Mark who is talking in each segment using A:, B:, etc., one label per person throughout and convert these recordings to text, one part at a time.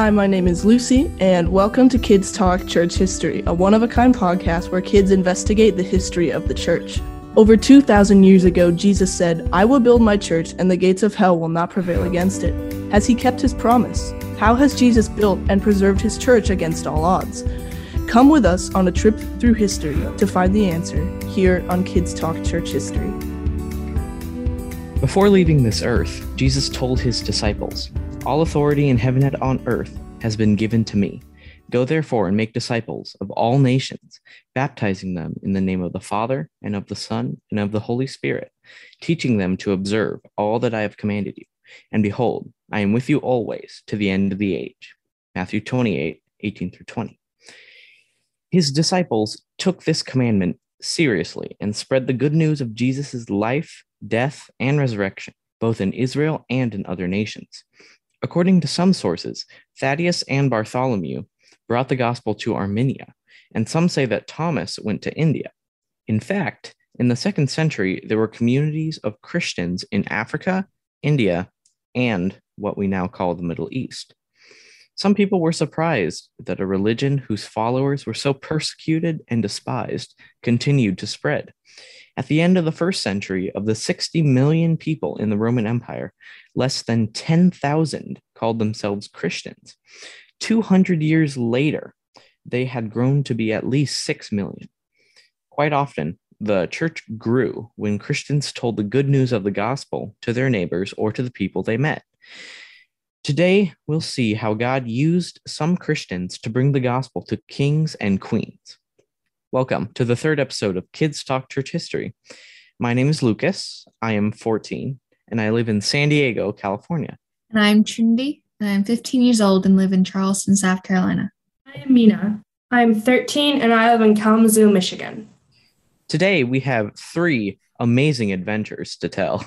A: Hi, my name is Lucy, and welcome to Kids Talk Church History, a one of a kind podcast where kids investigate the history of the church. Over 2,000 years ago, Jesus said, I will build my church, and the gates of hell will not prevail against it. Has he kept his promise? How has Jesus built and preserved his church against all odds? Come with us on a trip through history to find the answer here on Kids Talk Church History.
B: Before leaving this earth, Jesus told his disciples, all authority in heaven and on earth has been given to me. Go therefore and make disciples of all nations, baptizing them in the name of the Father, and of the Son, and of the Holy Spirit, teaching them to observe all that I have commanded you. And behold, I am with you always to the end of the age. Matthew 28, 18 through 20. His disciples took this commandment seriously and spread the good news of Jesus' life, death, and resurrection, both in Israel and in other nations. According to some sources, Thaddeus and Bartholomew brought the gospel to Armenia, and some say that Thomas went to India. In fact, in the second century, there were communities of Christians in Africa, India, and what we now call the Middle East. Some people were surprised that a religion whose followers were so persecuted and despised continued to spread. At the end of the first century, of the 60 million people in the Roman Empire, less than 10,000 called themselves Christians. 200 years later, they had grown to be at least 6 million. Quite often, the church grew when Christians told the good news of the gospel to their neighbors or to the people they met. Today, we'll see how God used some Christians to bring the gospel to kings and queens. Welcome to the third episode of Kids Talk Church History. My name is Lucas. I am 14 and I live in San Diego, California.
C: And I'm Trinity. And I'm 15 years old and live in Charleston, South Carolina.
D: I am Mina. I'm 13 and I live in Kalamazoo, Michigan.
B: Today, we have three amazing adventures to tell.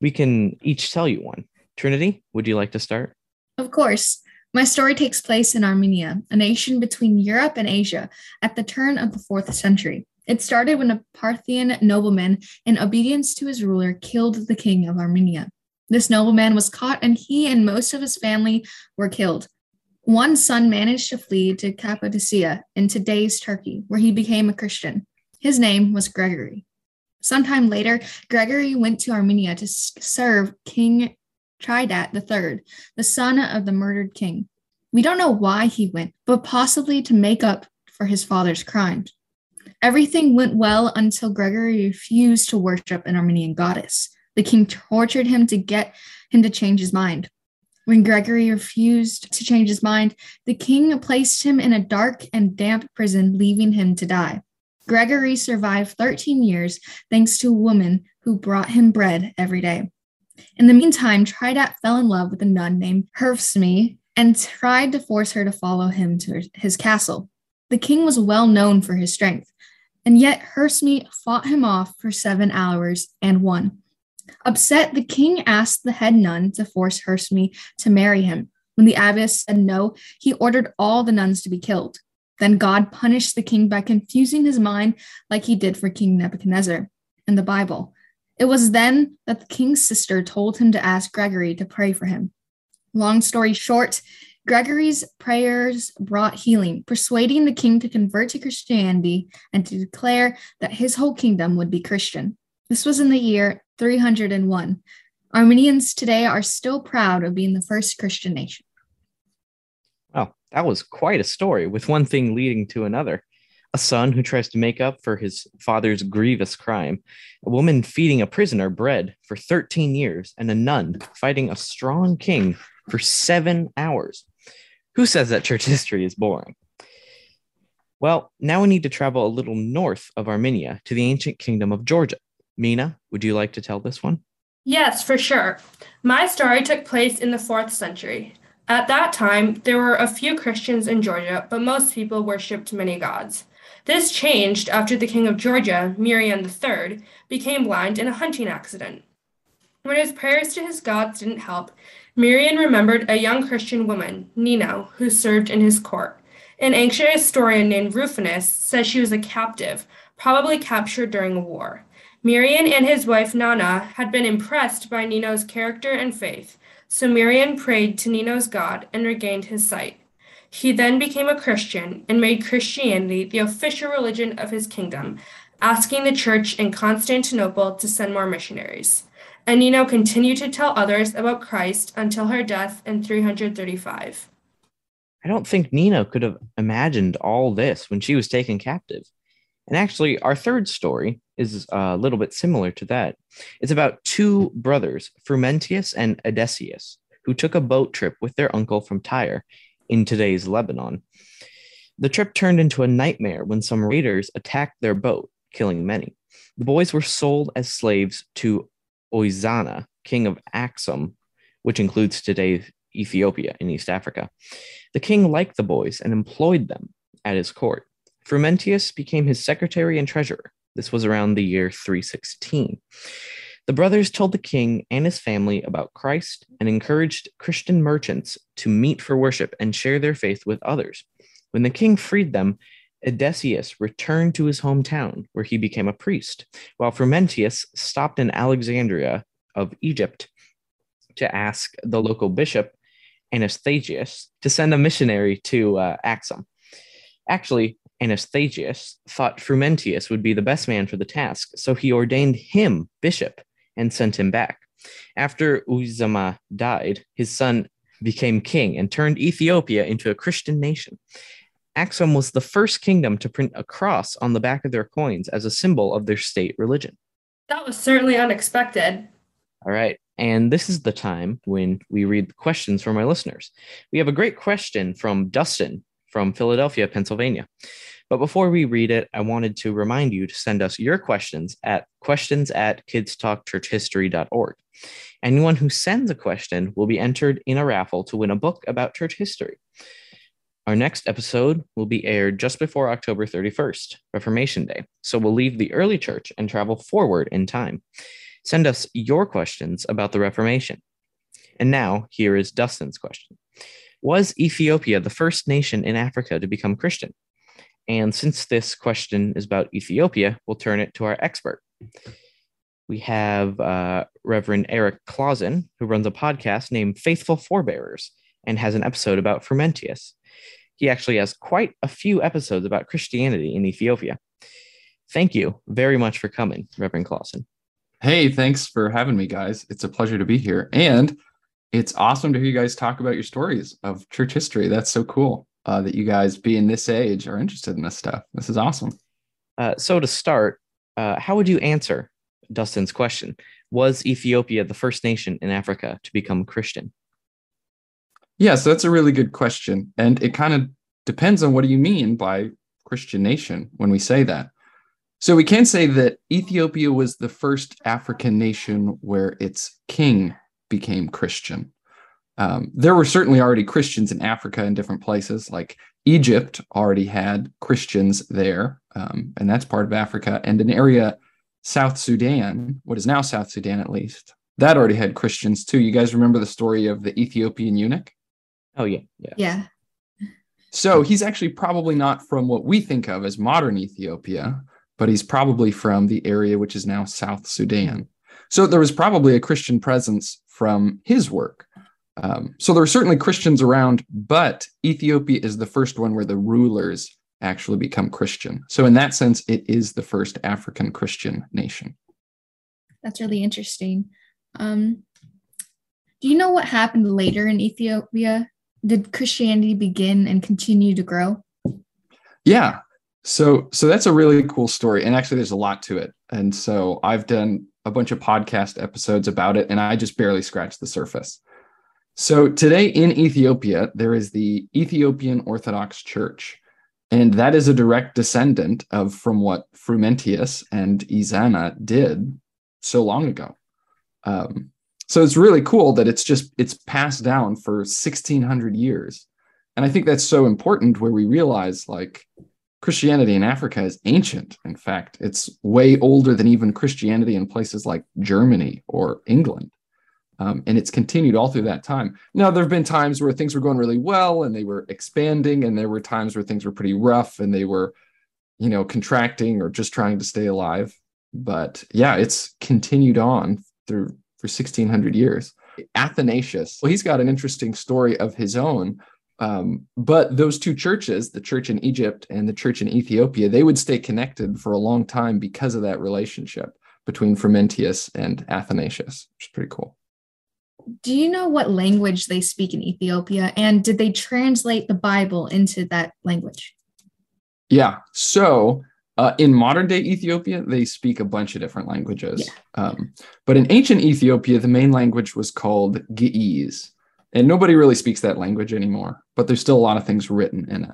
B: We can each tell you one. Trinity, would you like to start?
C: Of course. My story takes place in Armenia, a nation between Europe and Asia, at the turn of the fourth century. It started when a Parthian nobleman, in obedience to his ruler, killed the king of Armenia. This nobleman was caught, and he and most of his family were killed. One son managed to flee to Cappadocia in today's Turkey, where he became a Christian. His name was Gregory. Sometime later, Gregory went to Armenia to serve King Tridat III, the son of the murdered king. We don't know why he went, but possibly to make up for his father's crimes. Everything went well until Gregory refused to worship an Armenian goddess. The king tortured him to get him to change his mind. When Gregory refused to change his mind, the king placed him in a dark and damp prison, leaving him to die. Gregory survived 13 years thanks to a woman who brought him bread every day. In the meantime, Tridat fell in love with a nun named Hripsime and tried to force her to follow him to his castle. The king was well known for his strength, and yet Hripsime fought him off for seven hours and won. Upset, the king asked the head nun to force Hripsime to marry him. When the abbess said no, he ordered all the nuns to be killed. Then God punished the king by confusing his mind like he did for King Nebuchadnezzar in the Bible. It was then that the king's sister told him to ask Gregory to pray for him. Long story short, Gregory's prayers brought healing, persuading the king to convert to Christianity and to declare that his whole kingdom would be Christian. This was in the year 301. Armenians today are still proud of being the first Christian nation.
B: Well, that was quite a story, with one thing leading to another a son who tries to make up for his father's grievous crime, a woman feeding a prisoner bread for 13 years, and a nun fighting a strong king for seven hours. Who says that church history is boring? Well, now we need to travel a little north of Armenia to the ancient kingdom of Georgia. Mina, would you like to tell this one?
D: Yes, for sure. My story took place in the fourth century. At that time, there were a few Christians in Georgia, but most people worshipped many gods. This changed after the king of Georgia, Mirian III, became blind in a hunting accident. When his prayers to his gods didn't help, Mirian remembered a young Christian woman, Nino, who served in his court. An ancient historian named Rufinus says she was a captive, probably captured during a war. Mirian and his wife Nana had been impressed by Nino's character and faith, Sumerian prayed to Nino's god and regained his sight. He then became a Christian and made Christianity the official religion of his kingdom, asking the church in Constantinople to send more missionaries. And Nino continued to tell others about Christ until her death in 335.
B: I don't think Nino could have imagined all this when she was taken captive. And actually, our third story is uh, a little bit similar to that. It's about two brothers, Frumentius and Edesius, who took a boat trip with their uncle from Tyre in today's Lebanon. The trip turned into a nightmare when some raiders attacked their boat, killing many. The boys were sold as slaves to Ezana, king of Axum, which includes today's Ethiopia in East Africa. The king liked the boys and employed them at his court. Frumentius became his secretary and treasurer. This was around the year 316. The brothers told the king and his family about Christ and encouraged Christian merchants to meet for worship and share their faith with others. When the king freed them, Edesius returned to his hometown, where he became a priest, while Frumentius stopped in Alexandria of Egypt to ask the local bishop, Athanasius, to send a missionary to uh, Axum. Actually, Athanasius thought Frumentius would be the best man for the task, so he ordained him bishop and sent him back. After Ezana died, his son became king and turned Ethiopia into a Christian nation. Axum was the first kingdom to print a cross on the back of their coins as a symbol of their state religion.
D: That was certainly unexpected.
B: All right. And this is the time when we read the questions from our listeners. We have a great question from Dustin from Philadelphia, Pennsylvania. But before we read it, I wanted to remind you to send us your questions at questions at kidstalkchurchhistory.org. Anyone who sends a question will be entered in a raffle to win a book about church history. Our next episode will be aired just before October 31st, Reformation Day. So we'll leave the early church and travel forward in time. Send us your questions about the Reformation. And now, here is Dustin's question Was Ethiopia the first nation in Africa to become Christian? And since this question is about Ethiopia, we'll turn it to our expert. We have uh, Reverend Eric Clausen, who runs a podcast named Faithful Forebearers and has an episode about Frumentius. He actually has quite a few episodes about Christianity in Ethiopia. Thank you very much for coming, Reverend Clausen.
E: Hey, thanks for having me, guys. It's a pleasure to be here. And it's awesome to hear you guys talk about your stories of church history. That's so cool uh, that you guys, being this age, are interested in this stuff. This is awesome.
B: Uh, so, to start, uh, how would you answer Dustin's question? Was Ethiopia the first nation in Africa to become Christian?
E: Yeah, so that's a really good question. And it kind of depends on what do you mean by Christian nation when we say that. So we can say that Ethiopia was the first African nation where its king became Christian. Um, there were certainly already Christians in Africa in different places, like Egypt already had Christians there, um, and that's part of Africa. And an area, South Sudan, what is now South Sudan at least, that already had Christians too. You guys remember the story of the Ethiopian eunuch?
B: Oh, yeah. Yeah.
C: Yeah.
E: So he's actually probably not from what we think of as modern Ethiopia, but he's probably from the area which is now South Sudan. So there was probably a Christian presence from his work. Um, so there are certainly Christians around, but Ethiopia is the first one where the rulers actually become Christian. So in that sense, it is the first African Christian nation.
C: That's really interesting. Um, do you know what happened later in Ethiopia? Did Christianity begin and continue to grow?
E: Yeah. So so that's a really cool story. And actually there's a lot to it. And so I've done a bunch of podcast episodes about it, and I just barely scratched the surface. So today in Ethiopia, there is the Ethiopian Orthodox Church. And that is a direct descendant of from what Frumentius and Ezana did so long ago. Um, so it's really cool that it's just it's passed down for 1600 years. And I think that's so important where we realize like Christianity in Africa is ancient. In fact, it's way older than even Christianity in places like Germany or England. Um, and it's continued all through that time. Now, there have been times where things were going really well and they were expanding, and there were times where things were pretty rough and they were, you know, contracting or just trying to stay alive. But yeah, it's continued on through for 1600 years. Athanasius, well, he's got an interesting story of his own. Um, but those two churches, the church in Egypt and the church in Ethiopia, they would stay connected for a long time because of that relationship between Frumentius and Athanasius, which is pretty cool.
C: Do you know what language they speak in Ethiopia? And did they translate the Bible into that language?
E: Yeah. So uh, in modern day Ethiopia, they speak a bunch of different languages. Yeah. Um, but in ancient Ethiopia, the main language was called Ge'ez. And nobody really speaks that language anymore, but there's still a lot of things written in it.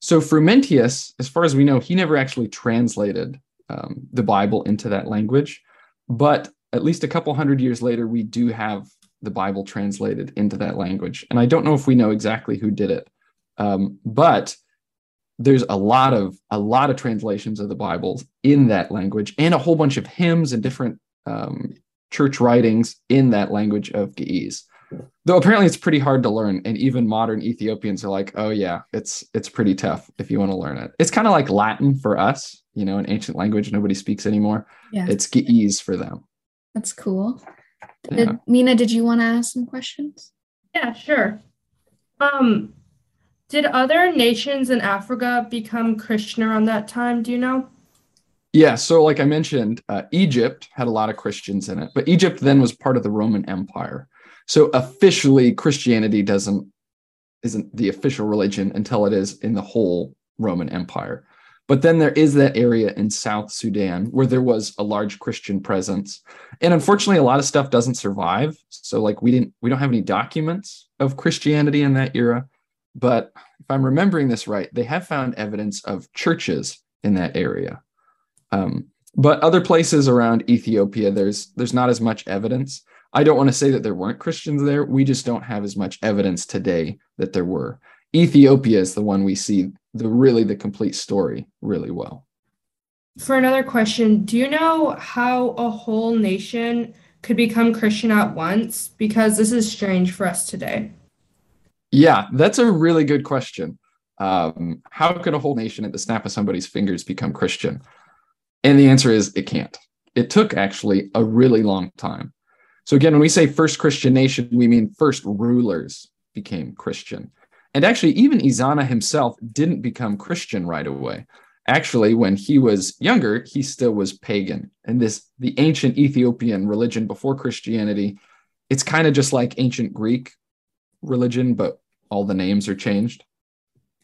E: So Frumentius, as far as we know, he never actually translated um, the Bible into that language. But at least a couple hundred years later, we do have the Bible translated into that language. And I don't know if we know exactly who did it, um, but there's a lot of a lot of translations of the Bibles in that language, and a whole bunch of hymns and different um, church writings in that language of Ge'ez. Though apparently it's pretty hard to learn, and even modern Ethiopians are like, "Oh yeah, it's it's pretty tough if you want to learn it." It's kind of like Latin for us, you know, an ancient language nobody speaks anymore. Yeah, it's Ge'ez for them.
C: That's cool. Yeah. Mina, did you want to ask some questions?
D: Yeah, sure. Um, did other nations in Africa become Christian around that time? Do you know?
E: Yeah, so like I mentioned, uh, Egypt had a lot of Christians in it, but Egypt then was part of the Roman Empire. So officially, Christianity doesn't isn't the official religion until it is in the whole Roman Empire. But then there is that area in South Sudan where there was a large Christian presence. And unfortunately, a lot of stuff doesn't survive. So like we didn't we don't have any documents of Christianity in that era. But if I'm remembering this right, they have found evidence of churches in that area. Um, but other places around Ethiopia, there's there's not as much evidence. I don't want to say that there weren't Christians there. We just don't have as much evidence today that there were. Ethiopia is the one we see the really the complete story really well.
D: For another question, do you know how a whole nation could become Christian at once? Because this is strange for us today.
E: Yeah, that's a really good question. Um, how could a whole nation at the snap of somebody's fingers become Christian? And the answer is it can't. It took actually a really long time. So, again, when we say first Christian nation, we mean first rulers became Christian. And actually, even Ezana himself didn't become Christian right away. Actually, when he was younger, he still was pagan. And this, the ancient Ethiopian religion before Christianity, it's kind of just like ancient Greek religion, but all the names are changed.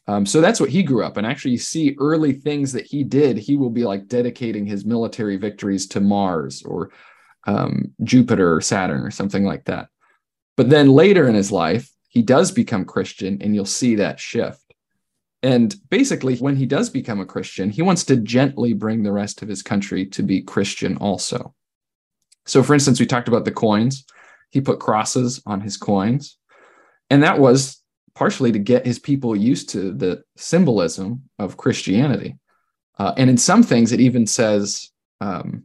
E: Um, so that's what he grew up. And actually, you see early things that he did. He will be like dedicating his military victories to Mars or um, Jupiter or Saturn or something like that. But then later in his life, he does become Christian, and you'll see that shift. And basically, when he does become a Christian, he wants to gently bring the rest of his country to be Christian also. So, for instance, we talked about the coins. He put crosses on his coins. And that was partially to get his people used to the symbolism of Christianity. Uh, and in some things, it even says, um,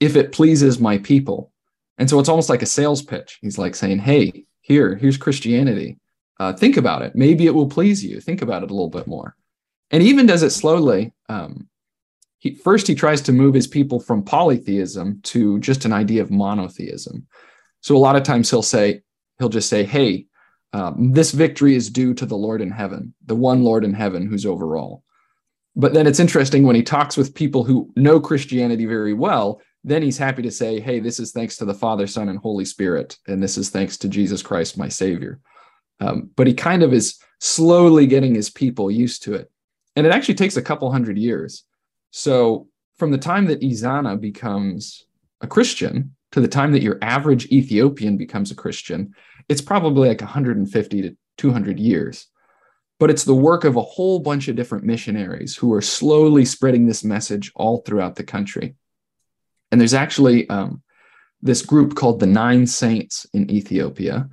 E: if it pleases my people. And so it's almost like a sales pitch. He's like saying, hey, here, here's Christianity. Uh, think about it. Maybe it will please you. Think about it a little bit more. And even does it slowly. Um, he, first, he tries to move his people from polytheism to just an idea of monotheism. So a lot of times he'll say, he'll just say, hey, um, this victory is due to the Lord in heaven, the one Lord in heaven who's over all. But then it's interesting when he talks with people who know Christianity very well, then he's happy to say, hey, this is thanks to the Father, Son, and Holy Spirit. And this is thanks to Jesus Christ, my Savior. Um, but he kind of is slowly getting his people used to it. And it actually takes a couple hundred years. So from the time that Ezana becomes a Christian to the time that your average Ethiopian becomes a Christian, it's probably like 150 to 200 years. But it's the work of a whole bunch of different missionaries who are slowly spreading this message all throughout the country. And there's actually um, this group called the Nine Saints in Ethiopia.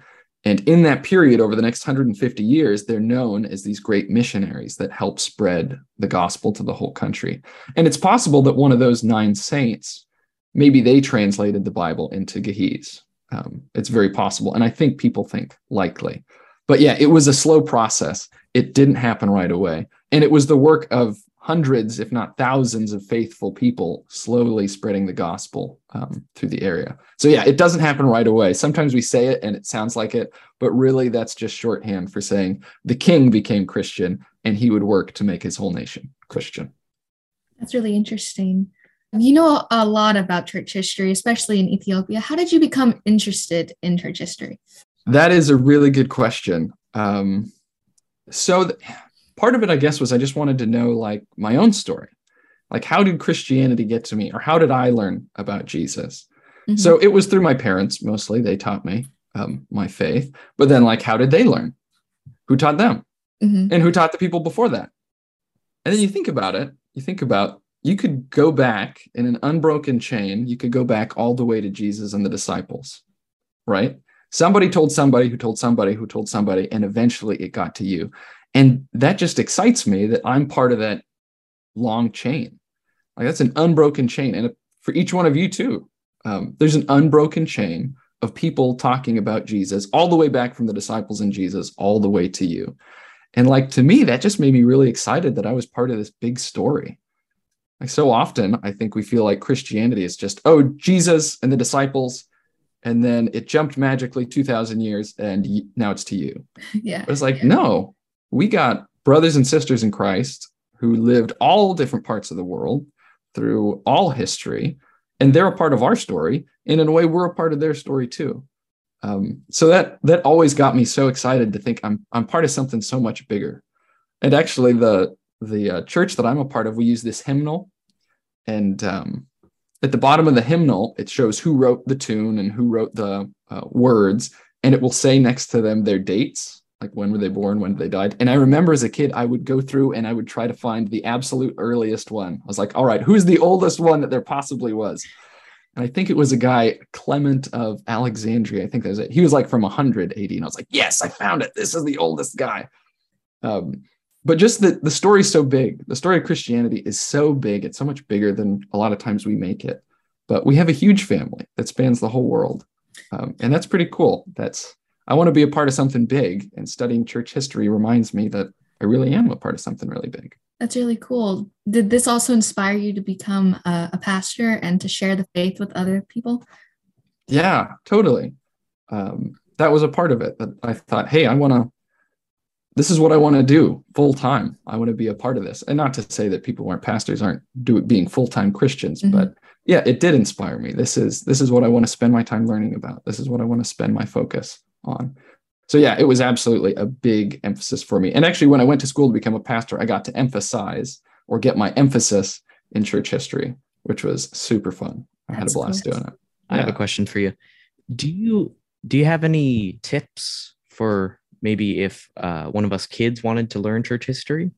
E: And in that period, over the next 150 years, they're known as these great missionaries that help spread the gospel to the whole country. And it's possible that one of those nine saints, maybe they translated the Bible into Ge'ez. Um, it's very possible. And I think people think likely. But yeah, it was a slow process. It didn't happen right away. And it was the work of hundreds, if not thousands, of faithful people slowly spreading the gospel um, through the area. So, yeah, it doesn't happen right away. Sometimes we say it and it sounds like it, but really that's just shorthand for saying the king became Christian and he would work to make his whole nation Christian.
C: That's really interesting. You know a lot about church history, especially in Ethiopia. How did you become interested in church history?
E: That is a really good question. Um, so, th- part of it, I guess, was I just wanted to know like my own story. Like, how did Christianity get to me, or how did I learn about Jesus? Mm-hmm. So, it was through my parents mostly. They taught me um, my faith. But then, like, how did they learn? Who taught them? Mm-hmm. And who taught the people before that? And then you think about it, you think about you could go back in an unbroken chain, you could go back all the way to Jesus and the disciples, right? Somebody told somebody who told somebody who told somebody, and eventually it got to you. And that just excites me that I'm part of that long chain. Like that's an unbroken chain. And for each one of you, too, um, there's an unbroken chain of people talking about Jesus all the way back from the disciples and Jesus all the way to you. And like to me, that just made me really excited that I was part of this big story. Like so often, I think we feel like Christianity is just, oh, Jesus and the disciples, and then it jumped magically 2,000 years and now it's to you.
C: Yeah.
E: But it's like,
C: yeah.
E: no, we got brothers and sisters in Christ who lived all different parts of the world through all history, and they're a part of our story. And in a way, we're a part of their story too. Um, so that that always got me so excited to think I'm I'm part of something so much bigger. And actually, the the uh, church that I'm a part of, we use this hymnal, and um, at the bottom of the hymnal, it shows who wrote the tune and who wrote the uh, words, and it will say next to them their dates, like when were they born, when did they died. And I remember as a kid, I would go through and I would try to find the absolute earliest one. I was like, all right, who's the oldest one that there possibly was? And I think it was a guy, Clement of Alexandria. I think that's it. He was like from 100 AD. And I was like, yes, I found it. This is the oldest guy. Um, but just the, the story's so big. The story of Christianity is so big. It's so much bigger than a lot of times we make it. But we have a huge family that spans the whole world. Um, and that's pretty cool. That's I want to be a part of something big. And studying church history reminds me that I really am a part of something really big.
C: That's really cool. Did this also inspire you to become a, a pastor and to share the faith with other people?
E: Yeah, totally. Um, that was a part of it that I thought, hey, I want to, this is what I want to do full time. I want to be a part of this. And not to say that people who aren't pastors aren't do, being full time Christians, mm-hmm. but yeah, it did inspire me. This is this is what I want to spend my time learning about. This is what I want to spend my focus on so yeah, it was absolutely a big emphasis for me. And actually, when I went to school to become a pastor, I got to emphasize or get my emphasis in church history, which was super fun. I That's had a blast cool. doing it.
B: I yeah. have a question for you. Do you do you have any tips for maybe if uh, one of us kids wanted to learn church history?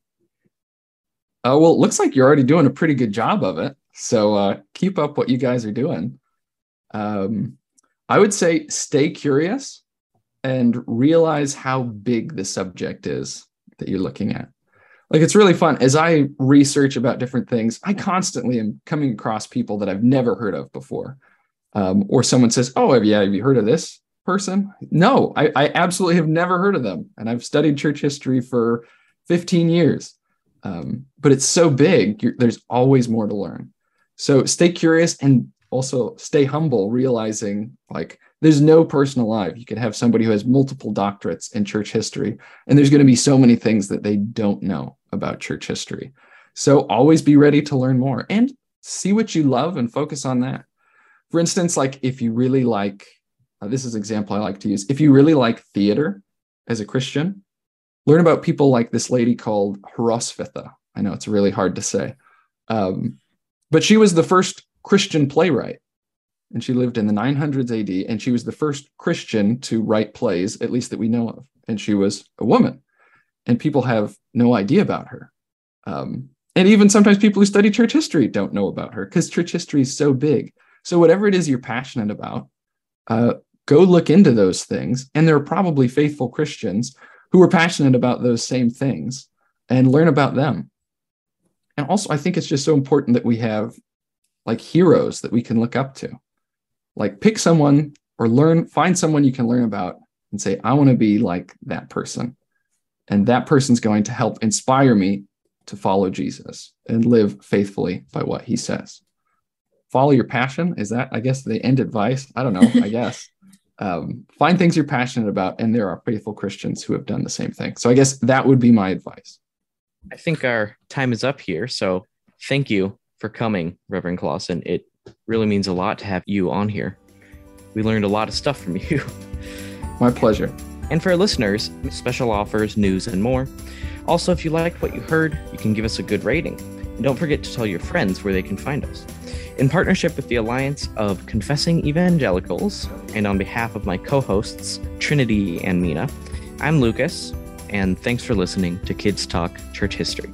E: Uh, well, it looks like you're already doing a pretty good job of it. So uh, keep up what you guys are doing. Um, I would say stay curious and realize how big the subject is that you're looking at. Like it's really fun. As I research about different things, I constantly am coming across people that I've never heard of before. Um, or someone says, Oh, have you, have you heard of this person? No, I, I absolutely have never heard of them. And I've studied church history for 15 years. Um, but it's so big, there's always more to learn. So stay curious and also stay humble, realizing like there's no person alive. You could have somebody who has multiple doctorates in church history, and there's going to be so many things that they don't know about church history. So always be ready to learn more and see what you love and focus on that. For instance, like if you really like, uh, this is an example I like to use. If you really like theater as a Christian, learn about people like this lady called Hroswitha. I know it's really hard to say, um, but she was the first Christian playwright and she lived in the 900s AD, and she was the first Christian to write plays, at least that we know of. And she was a woman, and people have no idea about her. Um, and even sometimes people who study church history don't know about her because church history is so big. So, whatever it is you're passionate about, uh, go look into those things. And there are probably faithful Christians who are passionate about those same things and learn about them. And also, I think it's just so important that we have like heroes that we can look up to like pick someone or learn find someone you can learn about and say i want to be like that person and that person's going to help inspire me to follow Jesus and live faithfully by what he says. Follow your passion. Is that, I guess, the end advice? I don't know. I guess. Um, find things you're passionate about, and there are faithful Christians who have done the same thing. So I guess that would be my advice.
B: I think our time is up here. So thank you for coming, Reverend Clausen. It really means a lot to have you on here. We learned a lot of stuff from you.
E: My pleasure.
B: And for our listeners, special offers, news, and more. Also, if you liked what you heard, you can give us a good rating. And don't forget to tell your friends where they can find us. In partnership with the Alliance of Confessing Evangelicals, and on behalf of my co hosts, Trinity and Mina, I'm Lucas, and thanks for listening to Kids Talk Church History.